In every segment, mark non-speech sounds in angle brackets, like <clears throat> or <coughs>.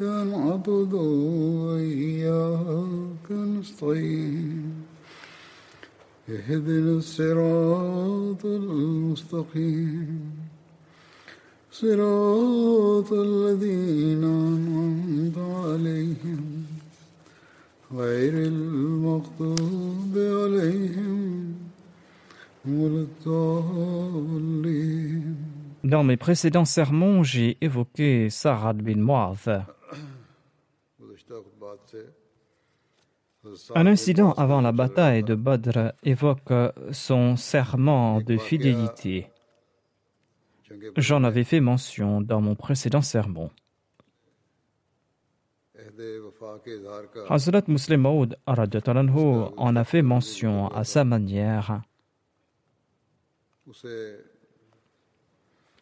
نعبد وإياك نستعين اهدنا الصراط المستقيم صراط الذين أنعمت عليهم غير المغضوب عليهم ولا الضالين Dans mes précédents sermons, j'ai évoqué Sarad bin Mu'adh. Un incident avant la bataille de Badr évoque son serment de fidélité. J'en avais fait mention dans mon précédent sermon. Hazrat Muslim Maud en a fait mention à sa manière.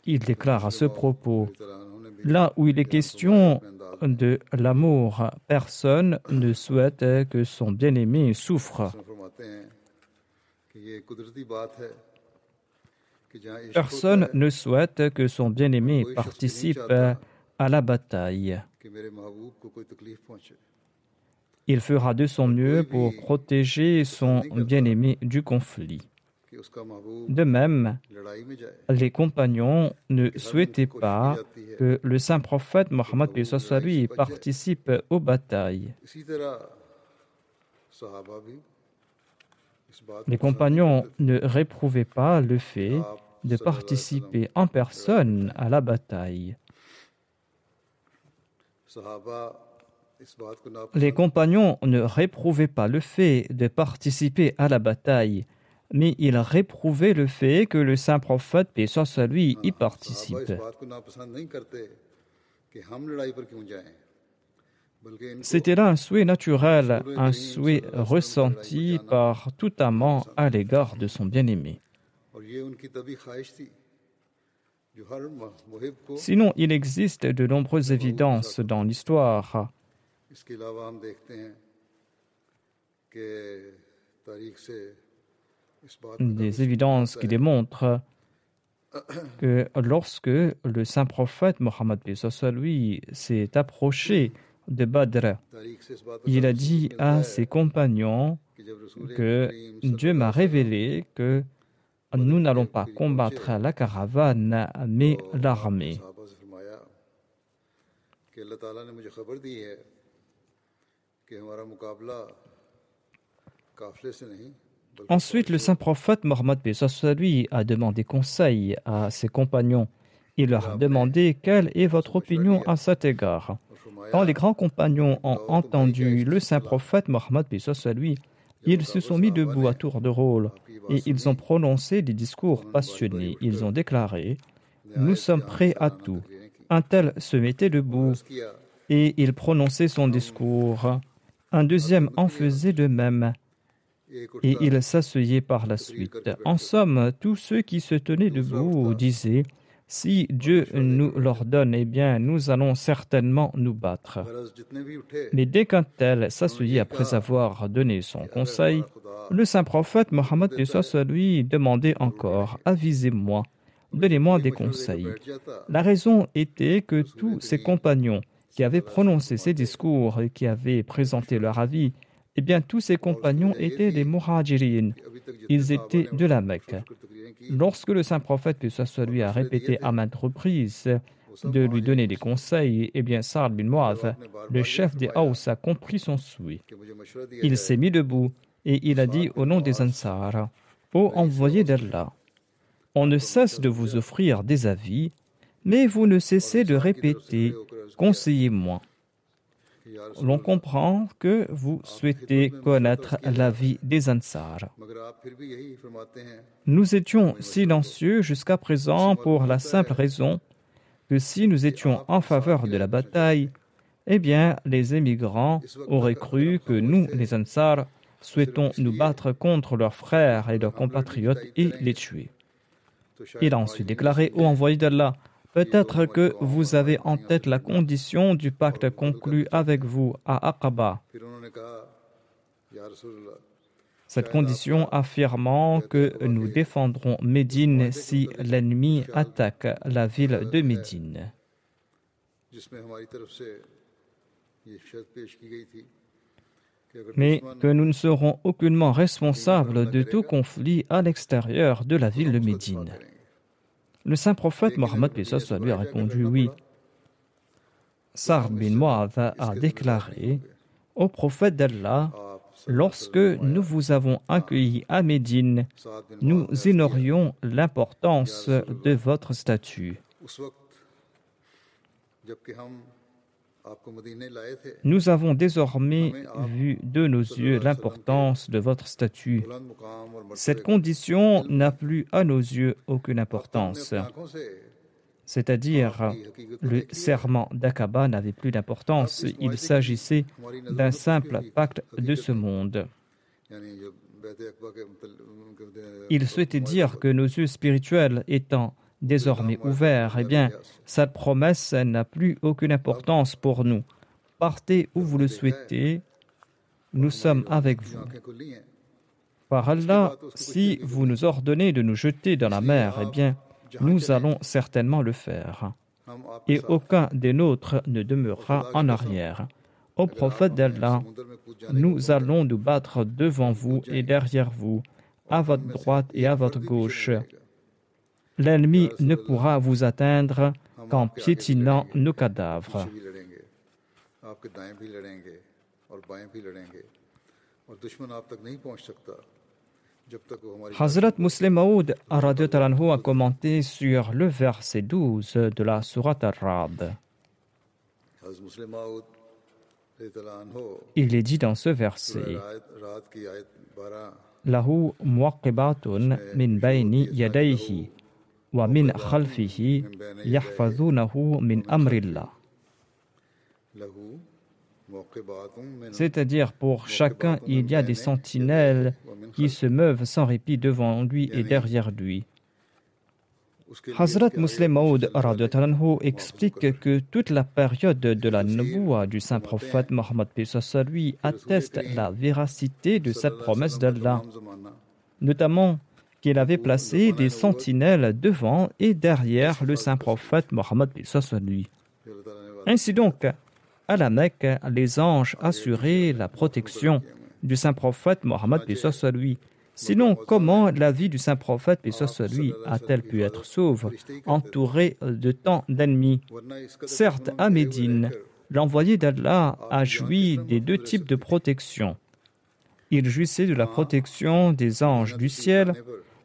Il déclare à ce propos, là où il est question de l'amour. Personne ne souhaite que son bien-aimé souffre. Personne ne souhaite que son bien-aimé participe à la bataille. Il fera de son mieux pour protéger son bien-aimé du conflit. De même, les compagnons ne souhaitaient pas que le saint prophète Mohammed participe aux batailles. Les compagnons ne réprouvaient pas le fait de participer en personne à la bataille. Les compagnons ne réprouvaient pas le fait de participer à la bataille, mais il réprouvait le fait que le saint prophète, paix soit lui, y participe. C'était là un souhait naturel, un souhait ressenti par tout amant à l'égard de son bien-aimé. Sinon, il existe de nombreuses évidences dans l'histoire des évidences qui démontrent que lorsque le saint prophète Mohammed lui s'est approché de Badr, il a dit à ses compagnons que Dieu m'a révélé que nous n'allons pas combattre la caravane, mais l'armée. Ensuite, le saint prophète Mohammed lui a demandé conseil à ses compagnons. Il leur a demandé quelle est votre opinion à cet égard. Quand les grands compagnons ont entendu le saint prophète Mohammed lui, ils se sont mis debout à tour de rôle et ils ont prononcé des discours passionnés. Ils ont déclaré Nous sommes prêts à tout. Un tel se mettait debout et il prononçait son discours. Un deuxième en faisait de même et ils s'asseyaient par la suite. En somme, tous ceux qui se tenaient debout disaient si Dieu nous l'ordonne, eh bien, nous allons certainement nous battre. Mais dès qu'un tel s'asseyait après avoir donné son conseil, le saint prophète Mohammed lui demandait encore Avisez-moi, donnez-moi des conseils. La raison était que tous ses compagnons qui avaient prononcé ces discours et qui avaient présenté leur avis eh bien, tous ses compagnons étaient des Muhajirin. Ils étaient de la Mecque. Lorsque le saint prophète, que ce soit lui, a répété à maintes reprises de lui donner des conseils, eh bien, Saad bin le chef des Haus, a compris son souhait. Il s'est mis debout et il a dit au nom des Ansar Ô envoyé d'Allah, on ne cesse de vous offrir des avis, mais vous ne cessez de répéter Conseillez-moi. L'on comprend que vous souhaitez connaître la vie des Ansar. Nous étions silencieux jusqu'à présent pour la simple raison que si nous étions en faveur de la bataille, eh bien, les émigrants auraient cru que nous, les Ansar, souhaitons nous battre contre leurs frères et leurs compatriotes et les tuer. Il a ensuite déclaré Ô envoyé d'Allah, peut-être que vous avez en tête la condition du pacte conclu avec vous à Aqaba. Cette condition affirmant que nous défendrons Médine si l'ennemi attaque la ville de Médine mais que nous ne serons aucunement responsables de tout conflit à l'extérieur de la ville de Médine. Le saint prophète Mohammed lui a répondu oui. Sar bin a déclaré au prophète d'Allah Lorsque nous vous avons accueilli à Médine, nous ignorions l'importance de votre statut. Nous avons désormais vu de nos yeux l'importance de votre statut. Cette condition n'a plus à nos yeux aucune importance. C'est-à-dire, le serment d'Aqaba n'avait plus d'importance. Il s'agissait d'un simple pacte de ce monde. Il souhaitait dire que nos yeux spirituels étant désormais ouvert, eh bien, cette promesse n'a plus aucune importance pour nous. Partez où vous le souhaitez, nous sommes avec vous. Par Allah, si vous nous ordonnez de nous jeter dans la mer, eh bien, nous allons certainement le faire. Et aucun des nôtres ne demeurera en arrière. Au prophète d'Allah, nous allons nous battre devant vous et derrière vous, à votre droite et à votre gauche. L'ennemi ne pourra vous atteindre qu'en piétinant nos cadavres. Hazrat Muslim Maud a commenté sur le verset 12 de la Sourate Ar-Rad. Il est dit dans ce verset Lahu muwaqibatun min bayni yadayhi c'est-à-dire pour chacun, il y a des sentinelles qui se meuvent sans répit devant lui et derrière lui. Hazrat Muslim Maud explique que toute la période de la Naboua du saint prophète Mohammed lui atteste la véracité de cette promesse d'Allah, notamment qu'il avait placé des sentinelles devant et derrière le saint prophète Mohammed lui. Ainsi donc, à la Mecque, les anges assuraient la protection du saint prophète Mohammed lui. Sinon, comment la vie du saint prophète lui a-t-elle pu être sauve, entourée de tant d'ennemis? Certes, à Médine, l'envoyé d'Allah a joui des deux types de protection. Il jouissait de la protection des anges du ciel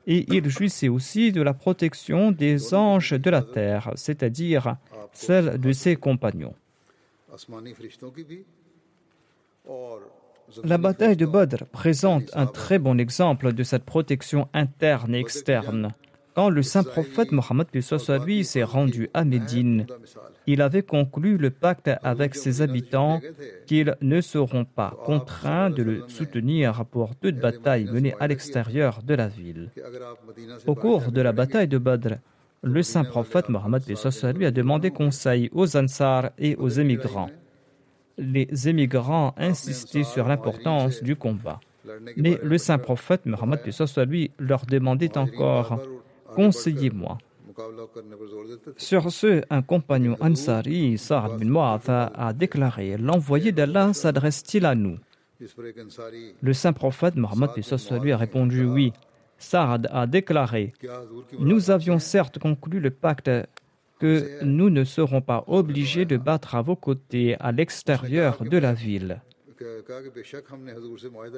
et il jouissait aussi de la protection des anges de la terre, c'est-à-dire celle de ses compagnons. La bataille de Badr présente un très bon exemple de cette protection interne et externe. Quand le saint prophète Mohammed lui s'est rendu à Médine, il avait conclu le pacte avec ses habitants qu'ils ne seront pas contraints de le soutenir pour toute bataille menée à l'extérieur de la ville. Au cours de la bataille de Badr, le saint prophète Mohammed lui a demandé conseil aux Ansar et aux émigrants. Les émigrants insistaient sur l'importance du combat. Mais le saint prophète Mohammed lui leur demandait encore Conseillez-moi. Sur ce, un compagnon Ansari, Sa'ad bin Mu'adh, a déclaré L'envoyé d'Allah s'adresse-t-il à nous? Le saint prophète Mohammed lui a répondu Oui. Saad a déclaré Nous avions certes conclu le pacte que nous ne serons pas obligés de battre à vos côtés à l'extérieur de la ville.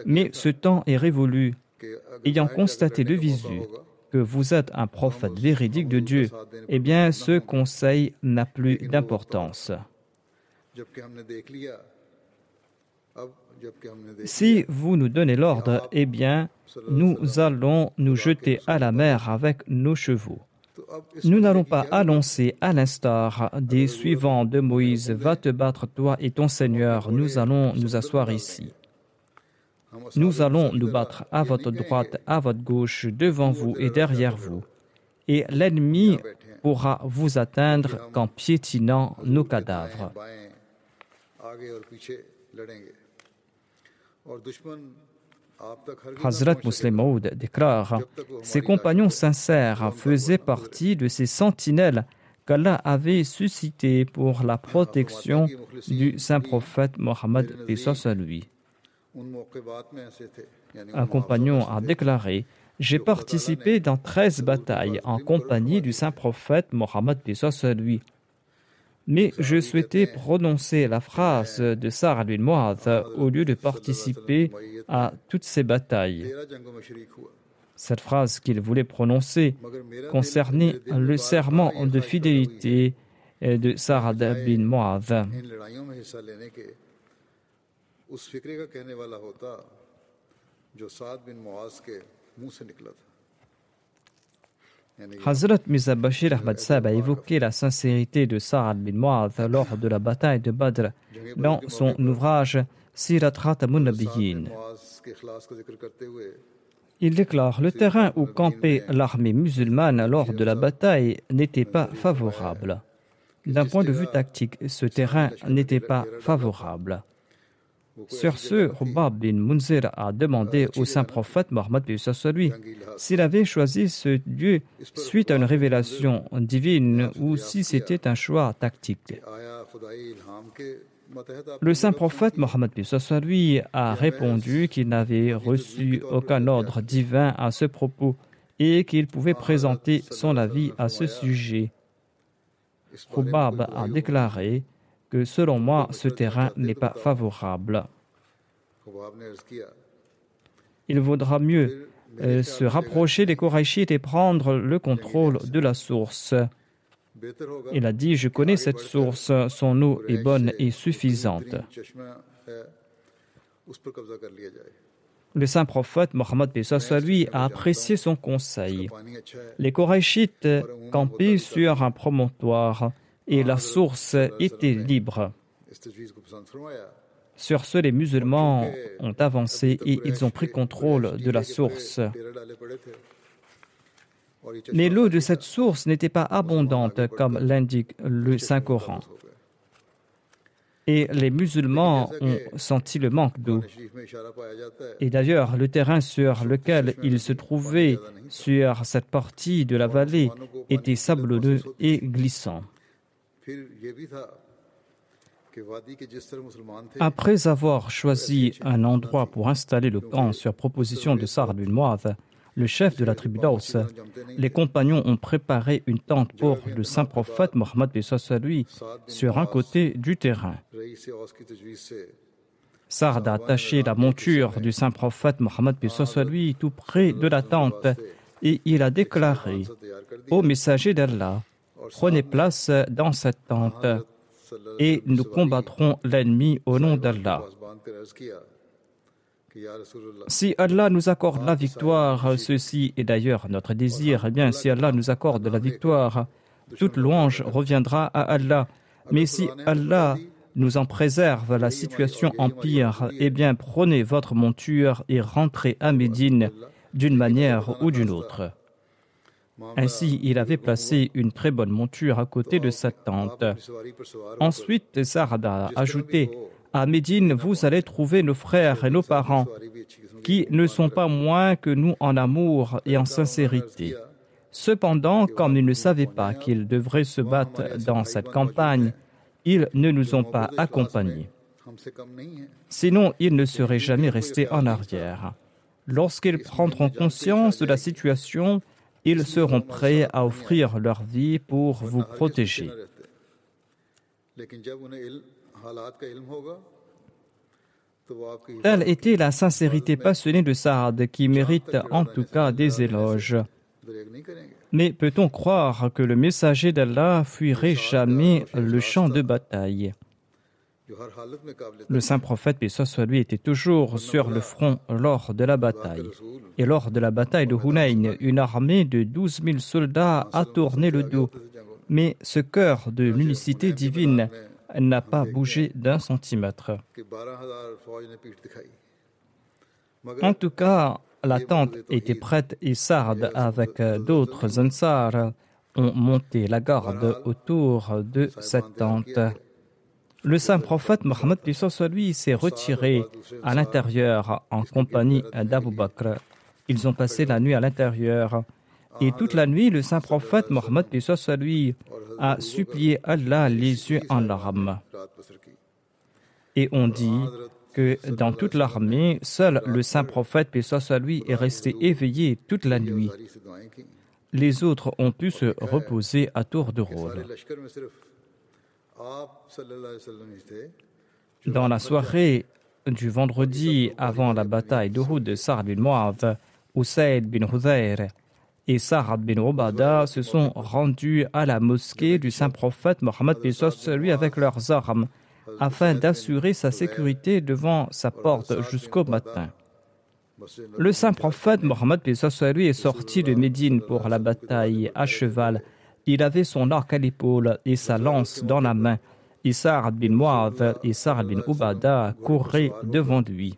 Mais ce temps est révolu. Ayant constaté de visu que vous êtes un prophète véridique de Dieu, eh bien ce conseil n'a plus d'importance. Si vous nous donnez l'ordre, eh bien, nous allons nous jeter à la mer avec nos chevaux. Nous n'allons pas annoncer à l'instar des suivants de Moïse, va te battre toi et ton Seigneur, nous allons nous asseoir ici. Nous allons nous battre à votre droite, à votre gauche, devant vous et derrière vous. Et l'ennemi pourra vous atteindre qu'en piétinant nos cadavres. Hazrat Muslim déclare Ses compagnons sincères faisaient partie de ces sentinelles qu'Allah avait suscitées pour la protection du saint prophète Mohammed à lui. Un compagnon a déclaré J'ai participé dans 13 batailles en compagnie du saint prophète Mohammed lui. Mais je souhaitais prononcer la phrase de Sarah bin Mu'adh au lieu de participer à toutes ces batailles. Cette phrase qu'il voulait prononcer concernait le serment de fidélité de Sarah bin Mu'adh. Hazrat Mirza Bashir Ahmad Sab a évoqué la sincérité de Sa'ad bin Mu'adh lors de la bataille de Badr dans son ouvrage Sirat Khatamun Nabiyyin. Il déclare Le terrain où campait l'armée musulmane lors de la bataille n'était pas favorable. D'un point de vue tactique, ce terrain n'était pas favorable. Sur ce, Rubab bin Munzir a demandé au saint prophète Mohammed lui s'il avait choisi ce lieu suite à une révélation divine ou si c'était un choix tactique. Le saint prophète Mohammed lui a répondu qu'il n'avait reçu aucun ordre divin à ce propos et qu'il pouvait présenter son avis à ce sujet. Rubab a déclaré que selon moi, ce terrain n'est pas favorable. Il vaudra mieux euh, se rapprocher des Korachites et prendre le contrôle de la source. Il a dit, je connais cette source, son eau est bonne et suffisante. Le saint prophète Mohammed lui a apprécié son conseil. Les Korachites campaient sur un promontoire et la source était libre. Sur ce, les musulmans ont avancé et ils ont pris contrôle de la source. Mais l'eau de cette source n'était pas abondante comme l'indique le Saint-Coran. Et les musulmans ont senti le manque d'eau. Et d'ailleurs, le terrain sur lequel ils se trouvaient sur cette partie de la vallée était sablonneux et glissant. Après avoir choisi un endroit pour installer le camp sur proposition de Sa'd bin le chef de la tribu d'Aus, les compagnons ont préparé une tente pour le saint prophète Mohammed lui sur un côté du terrain. Sard a attaché la monture du saint prophète Mohammed lui tout près de la tente et il a déclaré Ô messager d'Allah, prenez place dans cette tente et nous combattrons l'ennemi au nom d'Allah. Si Allah nous accorde la victoire, ceci est d'ailleurs notre désir, eh bien si Allah nous accorde la victoire, toute louange reviendra à Allah. Mais si Allah nous en préserve, la situation empire, eh bien prenez votre monture et rentrez à Médine d'une manière ou d'une autre. Ainsi, il avait placé une très bonne monture à côté de sa tente. Ensuite, Sarada a ajouté À Médine, vous allez trouver nos frères et nos parents, qui ne sont pas moins que nous en amour et en sincérité. Cependant, comme ils ne savaient pas qu'ils devraient se battre dans cette campagne, ils ne nous ont pas accompagnés. Sinon, ils ne seraient jamais restés en arrière. Lorsqu'ils prendront conscience de la situation, ils seront prêts à offrir leur vie pour vous protéger. Telle était la sincérité passionnée de Saad qui mérite en tout cas des éloges. Mais peut-on croire que le messager d'Allah fuirait jamais le champ de bataille? Le saint prophète, paix soit lui, était toujours sur le front lors de la bataille. Et lors de la bataille de Hunayn, une armée de 12 000 soldats a tourné le dos. Mais ce cœur de l'unicité divine n'a pas bougé d'un centimètre. En tout cas, la tente était prête et Sard, avec d'autres Ansar, ont monté la garde autour de cette tente. Le saint prophète Mohammed lui s'est retiré à l'intérieur en compagnie d'Abu Bakr. Ils ont passé la nuit à l'intérieur. Et toute la nuit, le saint prophète Mohammed lui a supplié Allah les yeux en larmes. Et on dit que dans toute l'armée, seul le saint prophète, lui, est resté éveillé toute la nuit. Les autres ont pu se reposer à tour de rôle. Dans la soirée du vendredi avant la bataille d'Uhud, Sa'd bin Mu'adh, Usaid bin Hudayr et Sa'ad bin Ubada se sont rendus à la mosquée du saint prophète Mohammed lui avec leurs armes afin d'assurer sa sécurité devant sa porte jusqu'au matin. Le saint prophète Mohammed lui est sorti de Médine pour la bataille à cheval. Il avait son arc à l'épaule et sa lance dans la main. Et bin Mu'adh et Sa'ad bin Ubada couraient devant lui.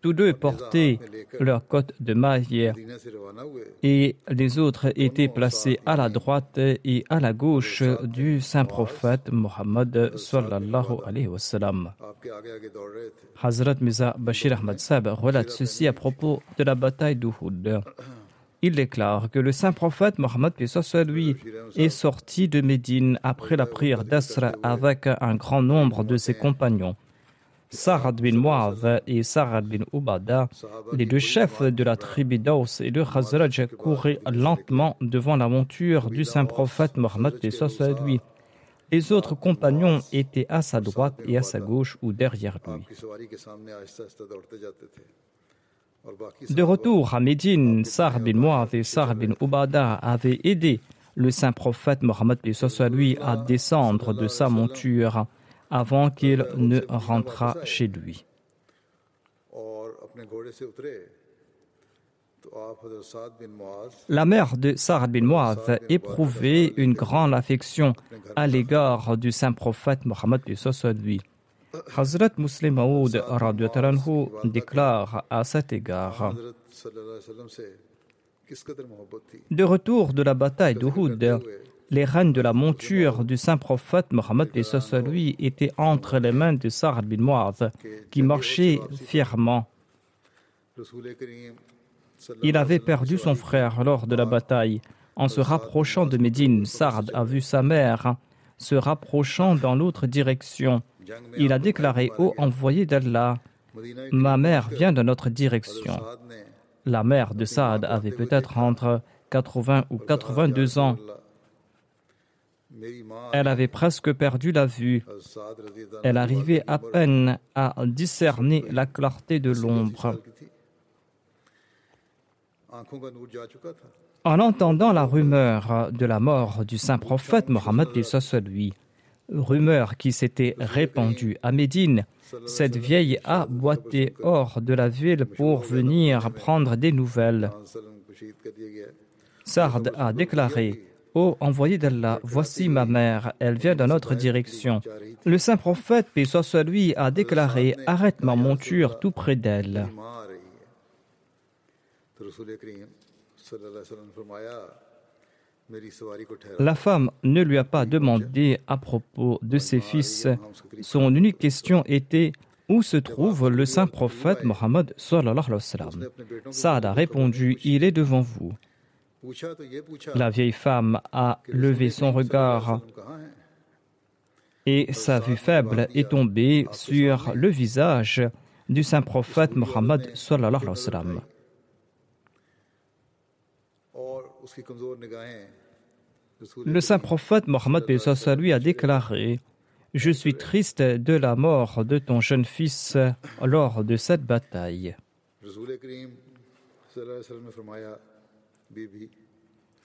Tous deux portaient leur côte de maille et les autres étaient placés à la droite et à la gauche du saint prophète Mohammed sallallahu alayhi wa sallam. Hazrat Miza Bashir Ahmad Sab relate ceci à propos de la bataille d'Uhud. <coughs> Il déclare que le saint prophète Mohammed lui est sorti de Médine après la prière d'Asra avec un grand nombre de ses compagnons. Sa'ad bin Mu'adh et Sa'ad bin Ubada, les deux chefs de la tribu d'Aus et de Khazraj, couraient lentement devant la monture du saint prophète Mohammed lui. Les autres compagnons étaient à sa droite et à sa gauche ou derrière lui. De retour à Médine, Sa'ad bin Mu'adh et Sa'ad bin Ubada avaient aidé le saint prophète Mohammed lui à descendre de sa monture avant qu'il ne rentrât chez lui. La mère de Sa'ad bin Mu'adh éprouvait une grande affection à l'égard du saint prophète Mohammed lui. Hazrat Muslim Maud déclare à cet égard De retour de la bataille d'Uhud, les rênes de la monture du saint prophète Mohammed lui étaient entre les mains de Sa'ad bin Mu'adh, qui marchait fièrement. Il avait perdu son frère lors de la bataille. En se rapprochant de Médine, Sa'ad a vu sa mère se rapprochant dans l'autre direction. Il a déclaré Ô envoyé d'Allah, ma mère vient de notre direction. La mère de Saad avait peut-être entre 80 ou 82 ans. Elle avait presque perdu la vue. Elle arrivait à peine à discerner la clarté de l'ombre. En entendant la rumeur de la mort du saint prophète Mohammed lui, rumeur qui s'était répandue à Médine, cette vieille a boité hors de la ville pour venir prendre des nouvelles. Sard a déclaré Ô envoyé d'Allah, voici ma mère, elle vient dans notre direction. Le saint prophète, paix soit lui, a déclaré Arrête ma monture tout près d'elle. La femme ne lui a pas demandé à propos de ses fils. Son unique question était où se trouve le saint prophète Mohammed Saad a répondu Il est devant vous. La vieille femme a levé son regard et sa vue faible est tombée sur le visage du saint prophète Mohammed Le saint prophète Mohammed lui a déclaré Je suis triste de la mort de ton jeune fils lors de cette bataille.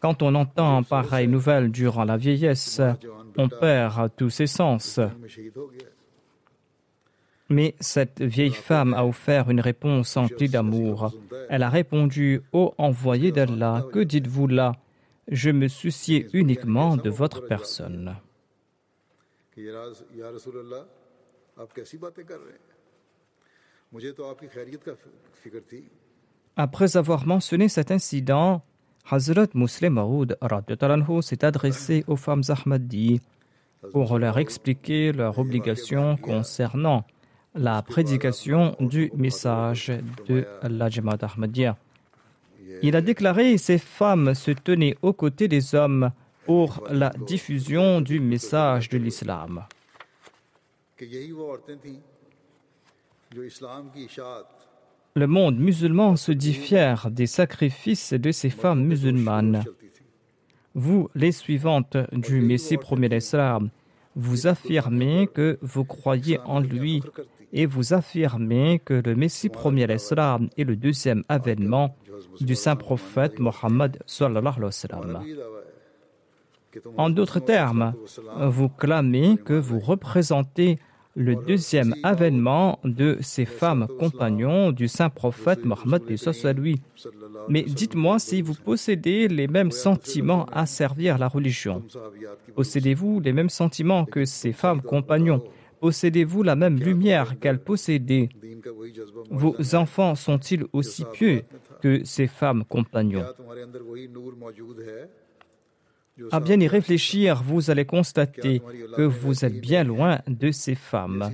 Quand on entend pareille nouvelle durant la vieillesse, on perd tous ses sens. Mais cette vieille femme a offert une réponse emplie d'amour. Elle a répondu Ô envoyé d'Allah, que dites-vous là? Je me souciais uniquement de votre personne. Après avoir mentionné cet incident, Hazrat Muslim Maud s'est adressé aux femmes Ahmadi pour leur expliquer leur obligation concernant la prédication du message de la Ahmadiyya. Il a déclaré ces femmes se tenaient aux côtés des hommes pour la diffusion du message de l'islam. Le monde musulman se dit fier des sacrifices de ces femmes musulmanes. Vous, les suivantes du Messie premier d'Islam, vous affirmez que vous croyez en lui et vous affirmez que le Messie premier d'Islam est le deuxième avènement du saint prophète Mohammed En d'autres termes, vous clamez que vous représentez le deuxième avènement de ces femmes compagnons du saint prophète Mohammed. Mais dites-moi si vous possédez les mêmes sentiments à servir la religion. Possédez-vous les mêmes sentiments que ces femmes compagnons? Possédez-vous la même lumière qu'elles possédaient? Vos enfants sont-ils aussi pieux? Que ces femmes compagnons à bien y réfléchir, vous allez constater que vous êtes bien loin de ces femmes.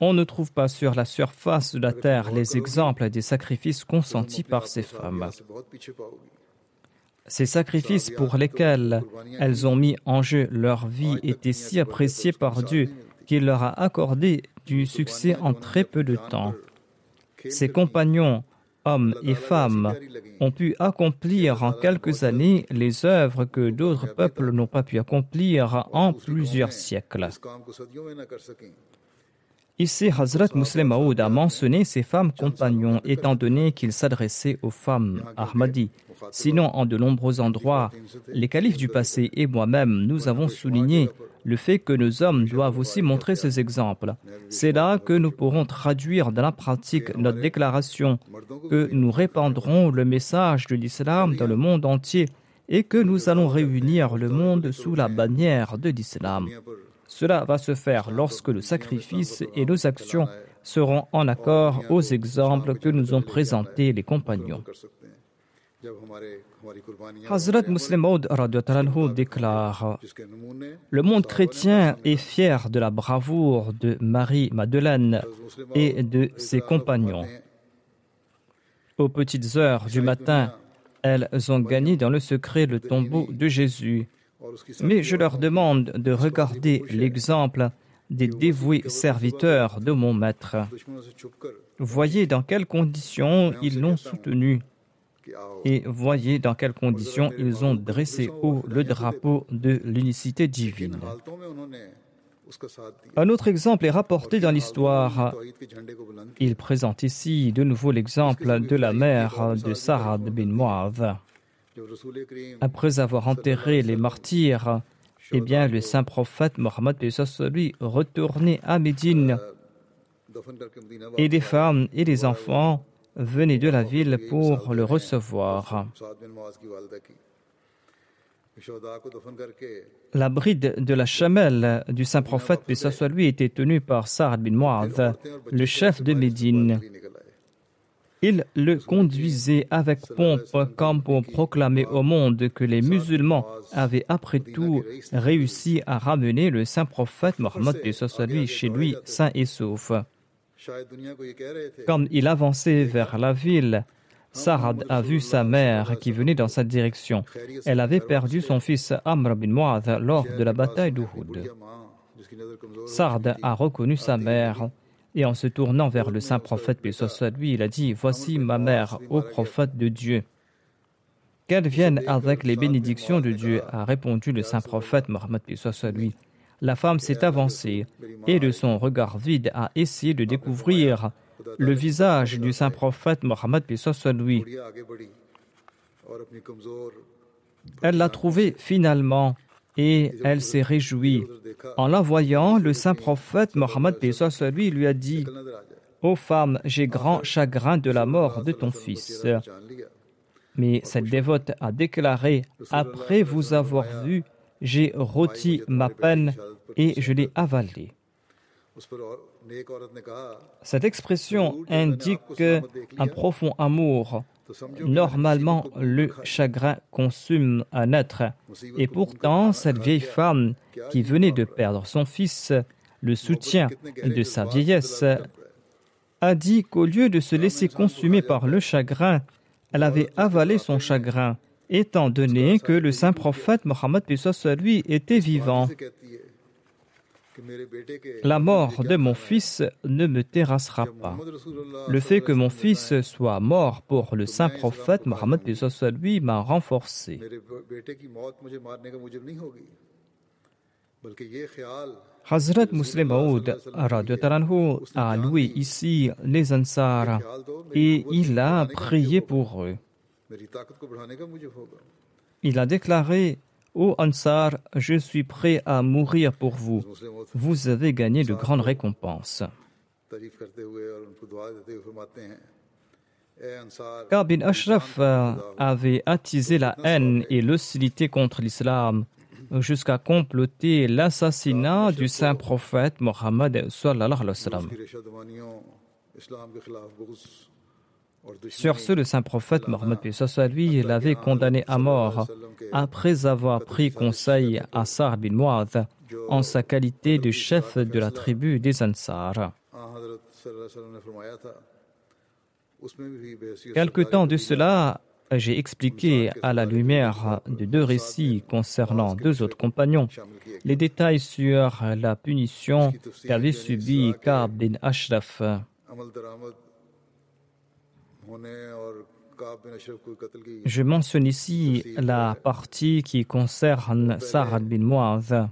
On ne trouve pas sur la surface de la terre les exemples des sacrifices consentis par ces femmes. Ces sacrifices pour lesquels elles ont mis en jeu leur vie étaient si appréciés par Dieu qu'il leur a accordé du succès en très peu de temps. Ses compagnons hommes et femmes, ont pu accomplir en quelques années les œuvres que d'autres peuples n'ont pas pu accomplir en plusieurs siècles. Ici, Hazrat Muslim Maud a mentionné ses femmes compagnons, étant donné qu'il s'adressait aux femmes Ahmadi. Sinon, en de nombreux endroits, les califes du passé et moi-même, nous avons souligné le fait que nos hommes doivent aussi montrer ces exemples. C'est là que nous pourrons traduire dans la pratique notre déclaration que nous répandrons le message de l'islam dans le monde entier et que nous allons réunir le monde sous la bannière de l'islam. Cela va se faire lorsque le sacrifice et nos actions seront en accord aux exemples que nous ont présentés les compagnons. Hazrat Muslim déclare Le monde chrétien est fier de la bravoure de Marie-Madeleine et de ses compagnons. Aux petites heures du matin, elles ont gagné dans le secret le tombeau de Jésus. Mais je leur demande de regarder l'exemple des dévoués serviteurs de mon maître. Voyez dans quelles conditions ils l'ont soutenu et voyez dans quelles conditions ils ont dressé haut le drapeau de l'unicité divine. Un autre exemple est rapporté dans l'histoire. Il présente ici de nouveau l'exemple de la mère de Sarad bin Mu'adh. Après avoir enterré les martyrs, eh bien, le saint prophète Mohammed lui retourné à Médine et les femmes et les enfants venait de la ville pour le recevoir. La bride de la chamelle du saint prophète, lui, était tenue par Sa'ad bin Mu'adh, le chef de Médine. Il le conduisait avec pompe comme pour proclamer au monde que les musulmans avaient après tout réussi à ramener le saint prophète Mohammed chez lui saint et sauf. Comme il avançait vers la ville, Sarad a vu sa mère qui venait dans sa direction. Elle avait perdu son fils Amr bin Mu'adh lors de la bataille d'Uhud. Sarad a reconnu sa mère et en se tournant vers le saint prophète, puis lui, il a dit Voici ma mère, ô prophète de Dieu. qu'elles viennent avec les bénédictions de Dieu, a répondu le saint prophète Mohammed soit lui. La femme s'est avancée et de son regard vide a essayé de découvrir le visage du saint prophète Mohammed soit lui. Elle l'a trouvé finalement et elle s'est réjouie. En la voyant, le saint prophète Mohammed lui lui a dit Ô femme, j'ai grand chagrin de la mort de ton fils. Mais cette dévote a déclaré Après vous avoir vu, j'ai rôti ma peine et je l'ai avalée. Cette expression indique un profond amour Normalement, le chagrin consume un être. Et pourtant, cette vieille femme qui venait de perdre son fils, le soutien de sa vieillesse, a dit qu'au lieu de se laisser consumer par le chagrin, elle avait avalé son chagrin, étant donné que le saint prophète Mohammed lui était vivant. La mort de mon fils ne me terrassera pas. Le fait que mon fils soit mort pour le saint prophète Mohammed lui m'a renforcé. Hazrat Muslim Maud a loué ici les Ansar et il a prié pour eux. Il a déclaré Ô Ansar, je suis prêt à mourir pour vous. Vous avez gagné de grandes récompenses. Car bin Ashraf avait attisé la haine et l'hostilité contre l'islam jusqu'à comploter l'assassinat du saint prophète Mohammed. Sur ce, le saint prophète Mohammed lui l'avait condamné à mort après avoir pris conseil à Sar bin Muad en sa qualité de chef de la tribu des Ansar. Quelque temps de cela, j'ai expliqué à la lumière de deux récits concernant deux autres compagnons les détails sur la punition qu'avait subie Ka'b bin Ashraf. Je mentionne ici la partie qui concerne Sa'ad bin Mu'adh.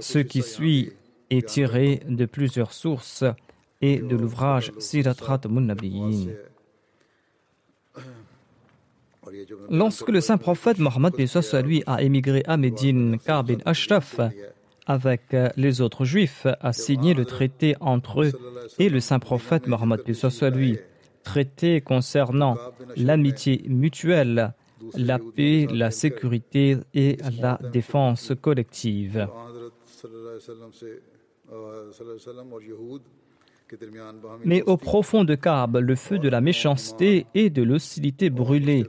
Ce qui suit est tiré de plusieurs sources et de l'ouvrage Siratrat Munnabiyin. Lorsque le saint prophète Mohammed lui a émigré à Médine, Ka'b bin avec euh, les autres juifs, a signé le traité entre eux et le saint prophète Mohammed lui, traité concernant l'amitié mutuelle, la paix, la sécurité et la défense collective. Mais au profond de Kaab, le feu de la méchanceté et de l'hostilité brûlait.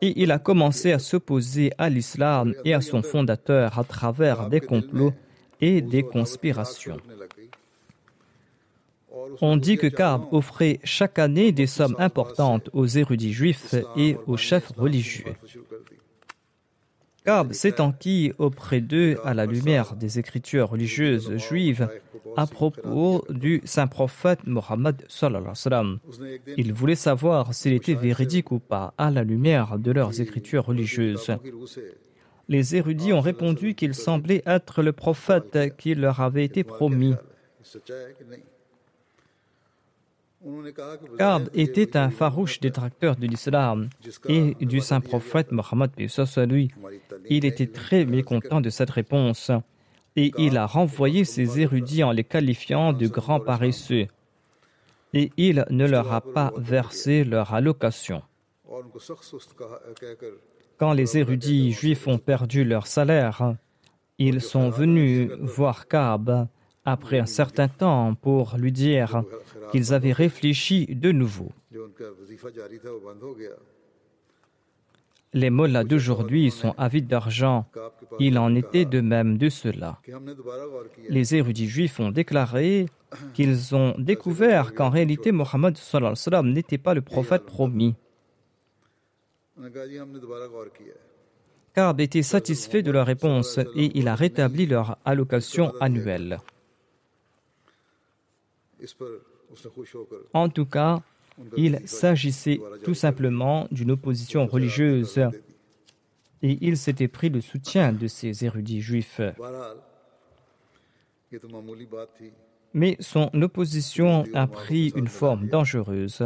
Et il a commencé à s'opposer à l'islam et à son fondateur à travers des complots et des conspirations. On dit que Kaab offrait chaque année des sommes importantes aux érudits juifs et aux chefs religieux. Kaab s'est enquis auprès d'eux à la lumière des écritures religieuses juives à propos du saint prophète Mohammed. Il voulait savoir s'il était véridique ou pas à la lumière de leurs écritures religieuses. Les érudits ont répondu qu'il semblait être le prophète qui leur avait été promis. Kab était un farouche détracteur de l'islam et du saint prophète Mohammed. Il était très mécontent de cette réponse et il a renvoyé ses érudits en les qualifiant de grands paresseux. Et il ne leur a pas versé leur allocation. Quand les érudits juifs ont perdu leur salaire, ils sont venus voir Kab après un certain temps pour lui dire qu'ils avaient réfléchi de nouveau. Les mollahs d'aujourd'hui sont avides d'argent. Il en était de même de cela. Les érudits juifs ont déclaré qu'ils ont découvert qu'en réalité Mohammed n'était pas le prophète promis. Kab était satisfait de leur réponse et il a rétabli leur allocation annuelle. En tout cas, il s'agissait tout simplement d'une opposition religieuse et il s'était pris le soutien de ces érudits juifs. Mais son opposition a pris une forme dangereuse.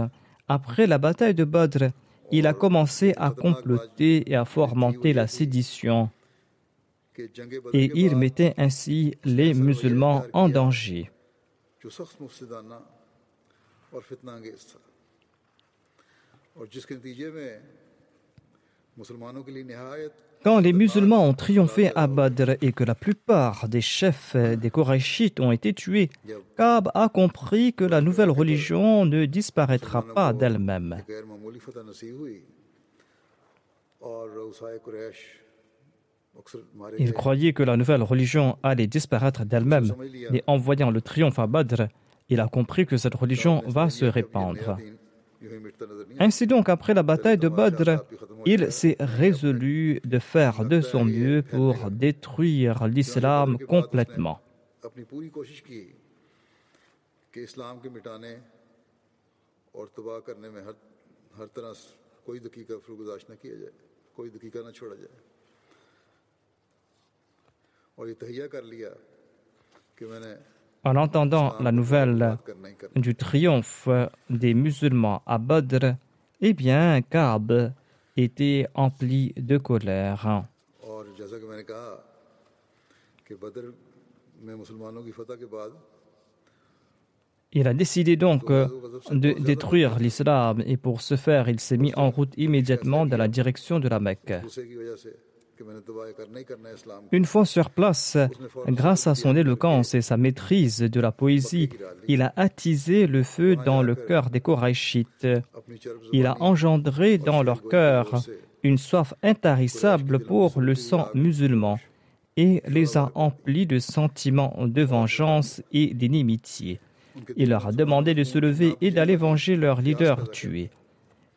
Après la bataille de Badr, il a commencé à comploter et à fomenter la sédition. Et il mettait ainsi les musulmans en danger. Quand les musulmans ont triomphé à Badr et que la plupart des chefs des Korachites ont été tués, Kab a compris que la nouvelle religion ne disparaîtra pas d'elle-même. Il croyait que la nouvelle religion allait disparaître d'elle-même, mais en voyant le triomphe à Badr, il a compris que cette religion va se répandre. Ainsi donc, après la bataille de Badr, il s'est résolu de faire de son mieux pour détruire l'islam complètement. En entendant la nouvelle du triomphe des musulmans à Badr, eh bien, Ka'b était empli de colère. Il a décidé donc de détruire l'islam et pour ce faire, il s'est mis en route immédiatement dans la direction de la Mecque. Une fois sur place, grâce à son éloquence et sa maîtrise de la poésie, il a attisé le feu dans le cœur. des Korachites. Il a engendré dans leur cœur une soif intarissable pour le sang musulman et les a emplis de sentiments de vengeance et d'inimitié. Il leur a demandé de se lever et d'aller venger leur leader tué.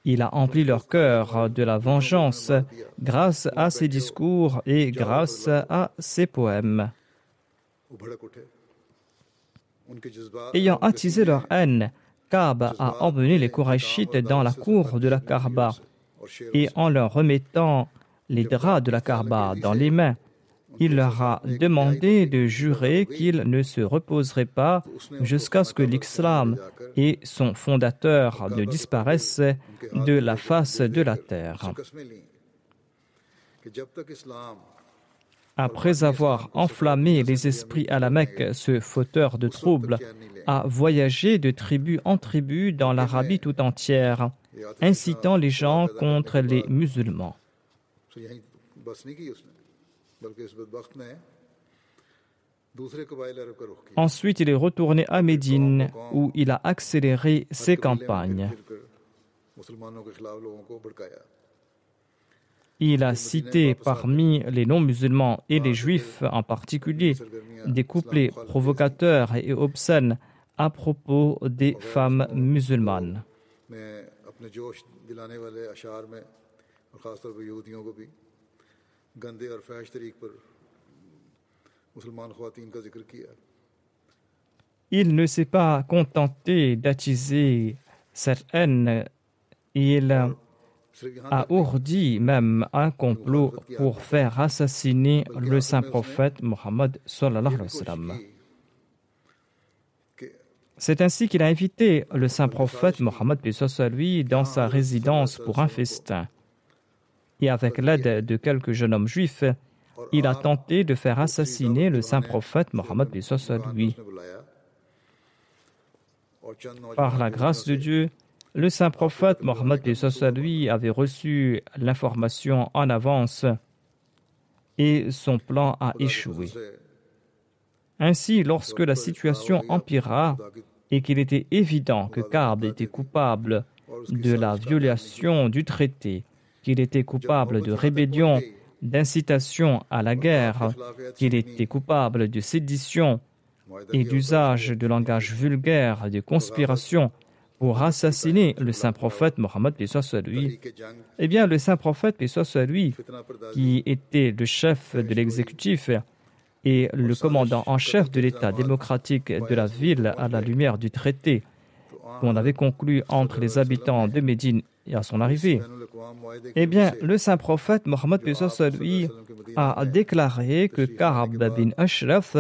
Il a empli leur cœur de la vengeance grâce à ses discours et grâce à ses poèmes. Ayant attisé leur haine, Kab a emmené les Korachites dans la cour de la Karba et en leur remettant les draps de la Karba dans les mains, il leur a demandé de jurer qu'ils ne se reposeraient pas jusqu'à ce que l'islam et son fondateur ne disparaissent de la face de la terre. Après avoir enflammé les esprits à la Mecque, ce fauteur de troubles a voyagé de tribu en tribu dans l'Arabie tout entière, incitant les gens contre les musulmans. Ensuite, il est retourné à Médine où il a accéléré ses campagnes. Il a cité parmi les non-musulmans et les juifs en particulier des couplets provocateurs et obscènes à propos des femmes musulmanes. Il ne s'est pas contenté d'attiser cette haine, il a ourdi même un complot pour faire assassiner le saint prophète Mohammed C'est ainsi qu'il a invité le saint prophète Mohammed lui dans sa résidence pour un festin. Et avec l'aide de quelques jeunes hommes juifs, il a tenté de faire assassiner le saint prophète Mohammed lui. Par la grâce de Dieu, le saint prophète Mohammed lui avait reçu l'information en avance et son plan a échoué. Ainsi, lorsque la situation empira et qu'il était évident que Kab était coupable de la violation du traité, qu'il était coupable de rébellion d'incitation à la guerre, qu'il était coupable de sédition et d'usage de langage vulgaire de conspiration pour assassiner le saint prophète Mohammed lui, eh bien le saint prophète lui, qui était le chef de l'exécutif et le commandant en chef de l'État démocratique de la ville à la lumière du traité, qu'on avait conclu entre les habitants de Médine et à son arrivée, eh bien, le saint prophète Mohammed a déclaré que Karab bin Ashraf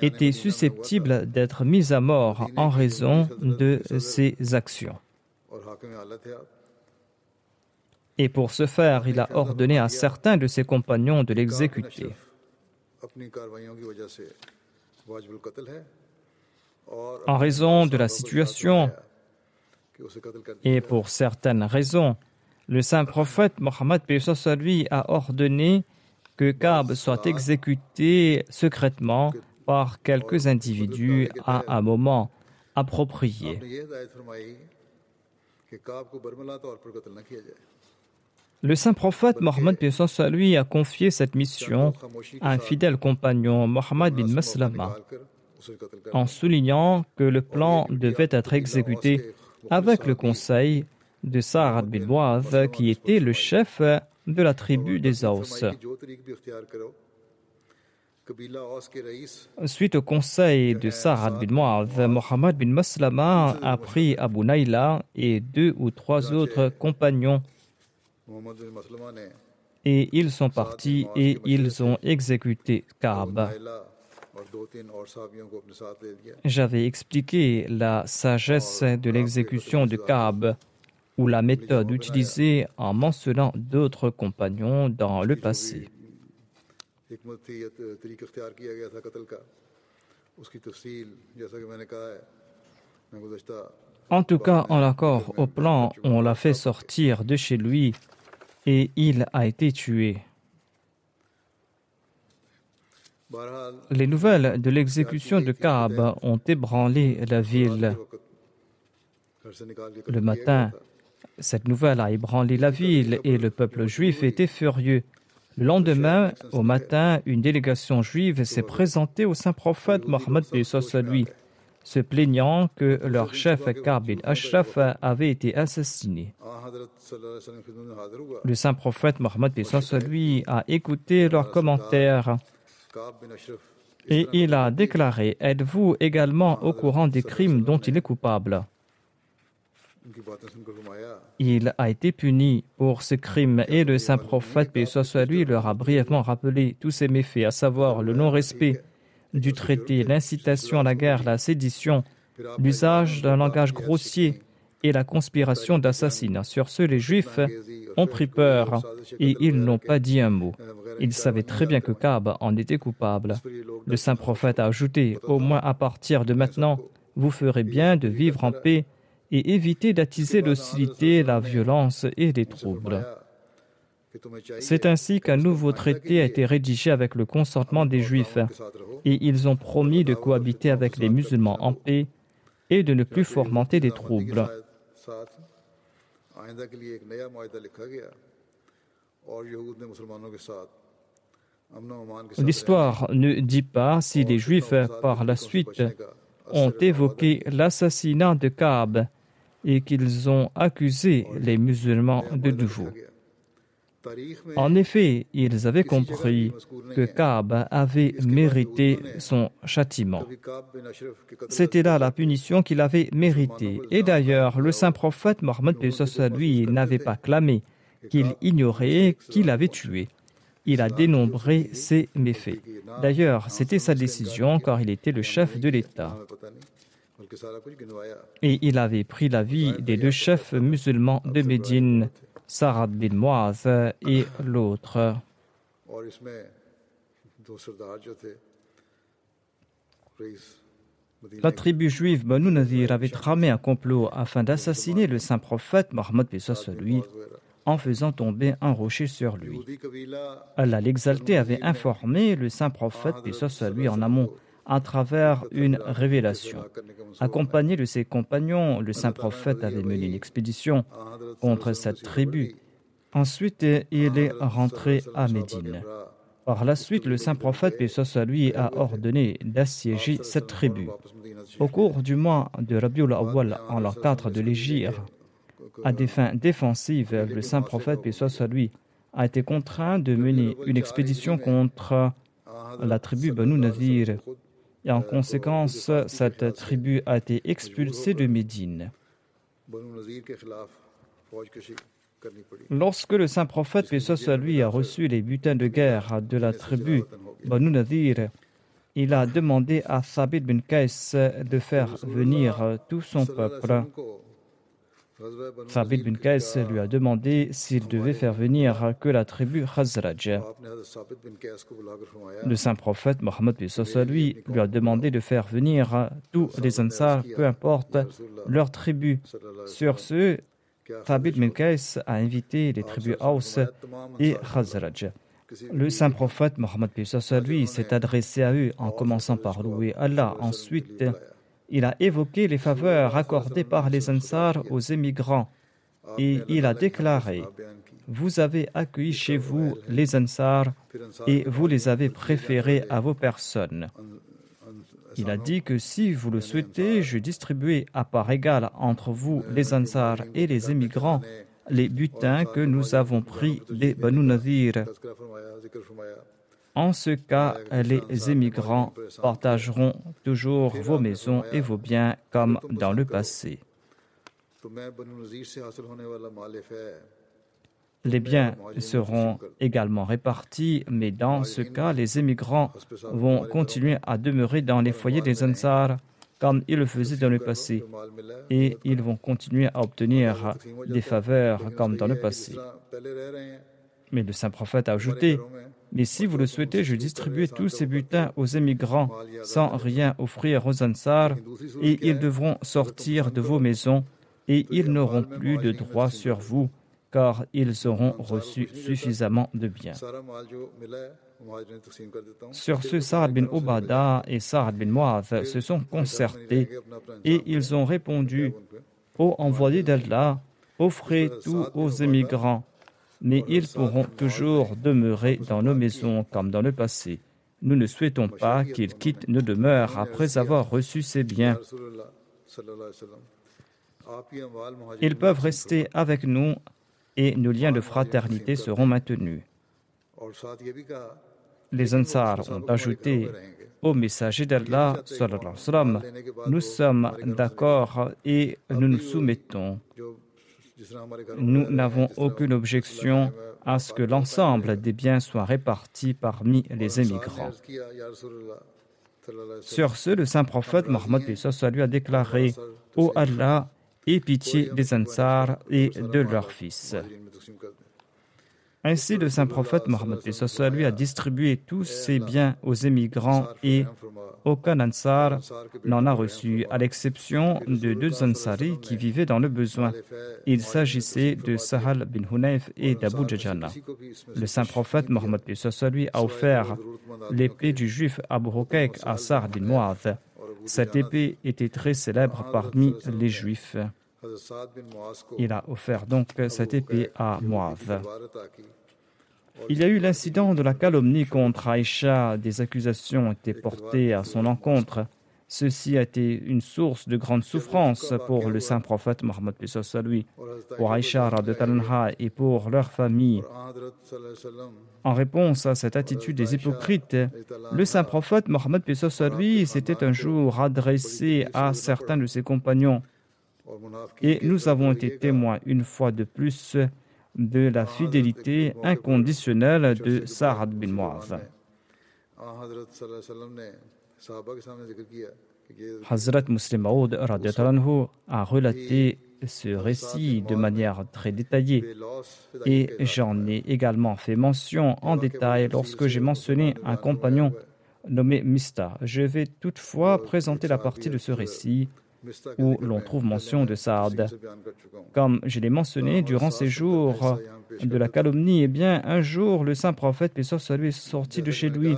était susceptible d'être mis à mort en raison de ses actions. Et pour ce faire, il a ordonné à certains de ses compagnons de l'exécuter. En raison de la situation et pour certaines raisons, le saint prophète Mohammed lui a ordonné que Kab soit exécuté secrètement par quelques individus à un moment approprié. Le saint prophète Mohammed lui a confié cette mission à un fidèle compagnon, Mohammed bin Maslama, en soulignant que le plan devait être exécuté avec le conseil de Sa'ad bin qui était le chef de la tribu des Aus. Suite au conseil de Sa'ad bin Mu'adh, Mohammed bin Maslama a pris Abu Naila et deux ou trois autres compagnons et ils sont partis et ils ont exécuté Kaaba. J'avais expliqué la sagesse de l'exécution de Kaab ou la méthode utilisée en mentionnant d'autres compagnons dans le passé. En tout cas, en accord au plan, on l'a fait sortir de chez lui et il a été tué. Les nouvelles de l'exécution de Kaab ont ébranlé la ville. Le matin, cette nouvelle a ébranlé la ville et le peuple juif était furieux. Le lendemain, au matin, une délégation juive s'est présentée au saint prophète Mohammed lui, se plaignant que leur chef Ka'b bin Ashraf avait été assassiné. Le saint prophète Mohammed lui a écouté leurs commentaires et il a déclaré Êtes-vous également au courant des crimes dont il est coupable? Il a été puni pour ces crimes et le saint prophète, paix soit lui, leur a brièvement rappelé tous ces méfaits, à savoir le non-respect du traité, l'incitation à la guerre, la sédition, l'usage d'un langage grossier et la conspiration d'assassinat. Sur ce, les Juifs ont pris peur et ils n'ont pas dit un mot. Ils savaient très bien que Kaab en était coupable. Le saint prophète a ajouté Au moins à partir de maintenant, vous ferez bien de vivre en paix et éviter d'attiser l'hostilité, la violence et les troubles. C'est ainsi qu'un nouveau traité a été rédigé avec le consentement des Juifs, et ils ont promis de cohabiter avec les musulmans en paix et de ne plus fomenter des troubles. L'histoire ne dit pas si les Juifs, par la suite, ont évoqué l'assassinat de Kaab et qu'ils ont accusé les musulmans de nouveau. En effet, ils avaient compris que Kaab avait mérité son châtiment. C'était là la punition qu'il avait méritée. Et d'ailleurs, le saint prophète Mohammed lui n'avait pas clamé qu'il ignorait qu'il avait tué. Il a dénombré ses méfaits. D'ailleurs, c'était sa décision car il était le chef de l'État. Et il avait pris la vie des deux chefs musulmans de Médine, Sarad bin Moaz et l'autre. La tribu juive Banu Nadir avait tramé un complot afin d'assassiner le saint prophète Mohammed lui en faisant tomber un rocher sur lui. Allah l'exalté avait informé le saint prophète lui en amont à travers une révélation. Accompagné de ses compagnons, le saint prophète avait mené une expédition contre cette tribu. Ensuite, il est rentré à Médine. Par la suite, le saint prophète, paix lui, a ordonné d'assiéger cette tribu. Au cours du mois de Rabiul Awwal, en l'an 4 de l'Égypte, à des fins défensives, le saint prophète, paix lui, a été contraint de mener une expédition contre la tribu Banu Nadir et en conséquence, cette tribu a été expulsée de Médine. Lorsque le saint prophète, paix soit a reçu les butins de guerre de la tribu Banu Nadir, il a demandé à Sabit bin Qais de faire venir tout son peuple. Sabit bin Qais lui a demandé s'il devait faire venir que la tribu Khazraj. Le saint prophète Mohammed lui, lui a demandé de faire venir tous les Ansar, peu importe leur tribu. Sur ce, Sabit bin Qais a invité les tribus Aus et Khazraj. Le saint prophète Mohammed lui s'est adressé à eux en commençant par louer Allah. Ensuite, il a évoqué les faveurs accordées par les Ansar aux émigrants et il a déclaré Vous avez accueilli chez vous les Ansar et vous les avez préférés à vos personnes. Il a dit que si vous le souhaitez, je distribuerai à part égale entre vous, les Ansar et les émigrants, les butins que nous avons pris des Banu Nadir. En ce cas, les émigrants partageront toujours vos maisons et vos biens comme dans le passé. Les biens seront également répartis, mais dans ce cas, les émigrants vont continuer à demeurer dans les foyers des Ansar comme ils le faisaient dans le passé, et ils vont continuer à obtenir des faveurs comme dans le passé. Mais le saint prophète a ajouté, mais si vous le souhaitez, je distribuerai tous ces butins aux émigrants sans rien offrir aux Ansar, et ils devront sortir de vos maisons, et ils n'auront plus de droit sur vous, car ils auront reçu suffisamment de biens. Sur ce, Saad bin Obada et Saad bin Mu'adh se sont concertés et ils ont répondu Ô envoyé d'Allah, offrez tout aux émigrants, mais ils pourront toujours demeurer dans nos maisons comme dans le passé. Nous ne souhaitons pas qu'ils quittent nos demeures après avoir reçu ces biens. Ils peuvent rester avec nous et nos liens de fraternité seront maintenus. Les Ansar ont ajouté au messager d'Allah, nous sommes d'accord et nous nous soumettons. Nous n'avons aucune objection à ce que l'ensemble des biens soit répartis parmi les émigrants. Sur ce, le saint prophète Mohammed lui a déclaré Ô Allah, aie pitié des Ansar et de leurs fils. Ainsi, le saint prophète Mohammed lui a distribué tous ses biens aux émigrants et aucun Ansar n'en a reçu, à l'exception de deux Ansari qui vivaient dans le besoin. Il s'agissait de Sahal bin Hunayf et d'Abu Jajana. Le saint prophète Mohammed lui a offert l'épée du juif Abu Hukayk à Sar bin Mu'adh. Cette épée était très célèbre parmi les juifs. Il a offert donc cette épée à Mu'adh. Il y a eu l'incident de la calomnie contre Aïcha. Des accusations ont été portées à son encontre. Ceci a été une source de grande souffrance pour le saint prophète Mohammed lui, pour Aïcha et pour leur famille. En réponse à cette attitude des hypocrites, le saint prophète Mohammed lui s'était un jour adressé à certains de ses compagnons. Et nous avons été témoins une fois de plus de la fidélité inconditionnelle de Sa'ad bin Mu'adh. Hazrat Muslim Maud a relaté ce récit de manière très détaillée et j'en ai également fait mention en détail lorsque j'ai mentionné un compagnon nommé Mista. Je vais toutefois présenter la partie de ce récit où l'on trouve mention de Saad. Comme je l'ai mentionné, durant ces jours de la calomnie, eh bien, un jour, le saint prophète, paix est sorti de chez lui.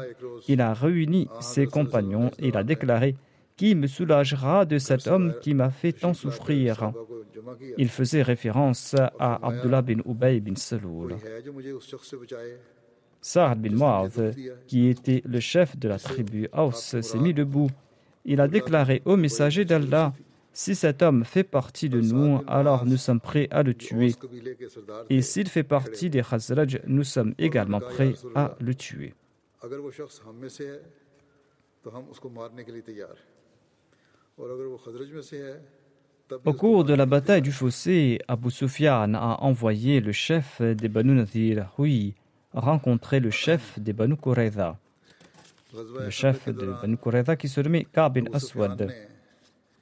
Il a réuni ses compagnons et il a déclaré Qui me soulagera de cet homme qui m'a fait tant souffrir? Il faisait référence à Abdullah bin Ubay bin Saloul. Saad bin Mu'adh, qui était le chef de la tribu Aus, s'est mis debout il a déclaré au messager d'Allah Si cet homme fait partie de nous, alors nous sommes prêts à le tuer. Et s'il fait partie des Khazraj, nous sommes également prêts à le tuer. Au cours de la bataille du fossé, Abu Sufyan a envoyé le chef des Banu Nadir, oui, rencontrer le chef des Banu Qurayza. Le chef de Banu Qurayza qui se nommait Kabin Aswad.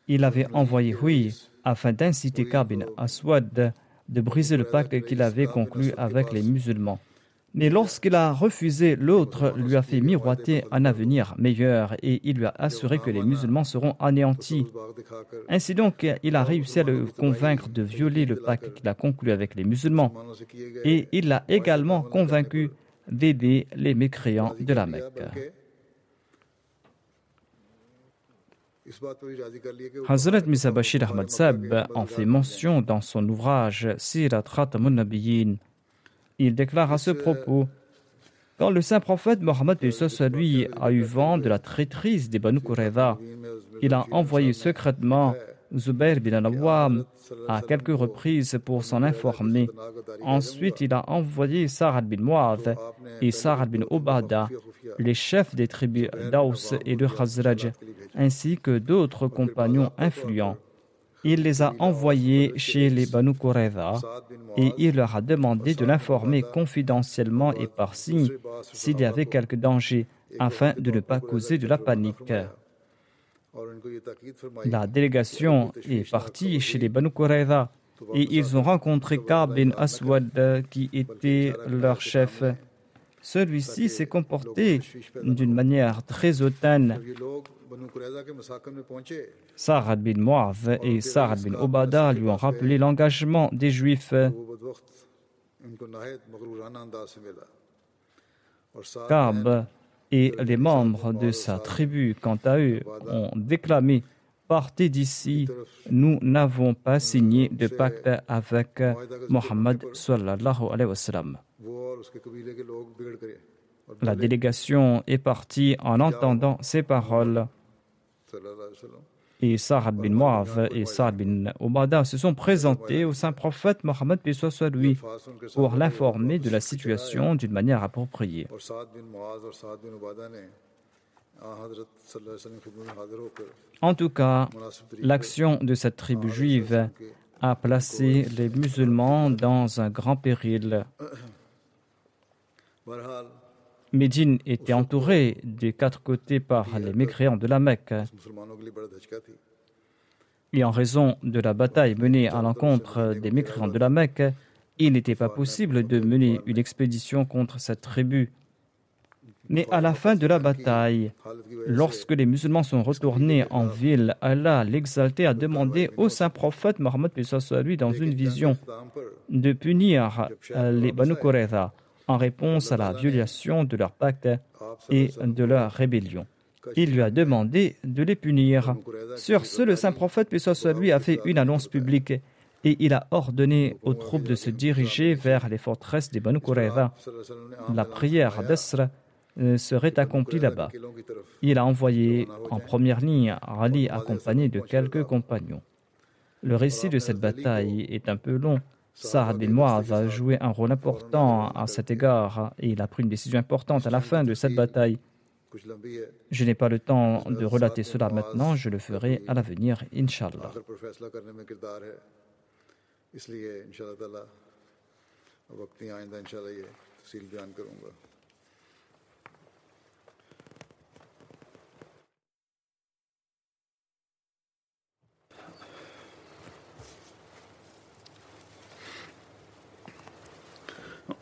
Il avait envoyé oui afin d'inciter Kabin Aswad de briser le pacte qu'il avait conclu avec les musulmans. Mais lorsqu'il a refusé, l'autre lui a fait miroiter un avenir meilleur et il lui a assuré que les musulmans seront anéantis. Ainsi donc, il a réussi à le convaincre de violer le pacte qu'il a conclu avec les musulmans. Et il l'a également convaincu d'aider les mécréants de la Mecque. Hazrat Misa Bashir Ahmad Sab en fait mention dans son ouvrage Sirat Khatamun Nabiyin. Il déclare à ce propos Quand le saint prophète Mohammed lui a eu vent de la traîtrise des Banu Qurayza, il a envoyé secrètement Zubair bin al à quelques reprises pour s'en informer. Ensuite, il a envoyé Sarad bin Muad et Sarad bin Obada, les chefs des tribus d'Aus et de Khazraj, ainsi que d'autres compagnons influents. Il les a envoyés chez les Banu Qurayza et il leur a demandé de l'informer confidentiellement et par signe s'il y avait quelque danger afin de ne pas causer de la panique. La délégation est partie chez les Banu Qurayza et ils ont rencontré Ka'b bin Aswad qui était leur chef. Celui-ci s'est comporté d'une manière très hautaine. Sa'ad bin Mu'adh et Sa'ad bin Obada lui ont rappelé l'engagement des Juifs. Ka'b et les membres de sa tribu, quant à eux, ont déclamé Partez d'ici, nous n'avons pas signé de pacte avec Mohammed La délégation est partie en entendant ces paroles. Et Sa'ad bin Mu'adh et Sa'ad bin Obada se sont présentés au saint prophète Mohammed lui pour l'informer de la situation d'une manière appropriée. En tout cas, l'action de cette tribu juive a placé les musulmans dans un grand péril. <clears throat> Médine était entourée des quatre côtés par les mécréants de la Mecque. Et en raison de la bataille menée à l'encontre des mécréants de la Mecque, il n'était pas possible de mener une expédition contre cette tribu. Mais à la fin de la bataille, lorsque les musulmans sont retournés en ville, Allah l'exalté a demandé au saint prophète Mohammed lui dans une vision de punir les Banu Qurayza en réponse à la violation de leur pacte et de leur rébellion. Il lui a demandé de les punir. Sur ce, le saint prophète, puis soit lui, a fait une annonce publique et il a ordonné aux troupes de se diriger vers les forteresses des Banu Qurayza. La prière d'Asr euh, serait accomplie là-bas. Il a envoyé en première ligne Ali accompagné de quelques compagnons. Le récit de cette bataille est un peu long, Saad bin Muaz a joué un rôle important à cet égard et il a pris une décision importante à la fin de cette bataille. Je n'ai pas le temps de relater cela maintenant, je le ferai à l'avenir, Inch'Allah.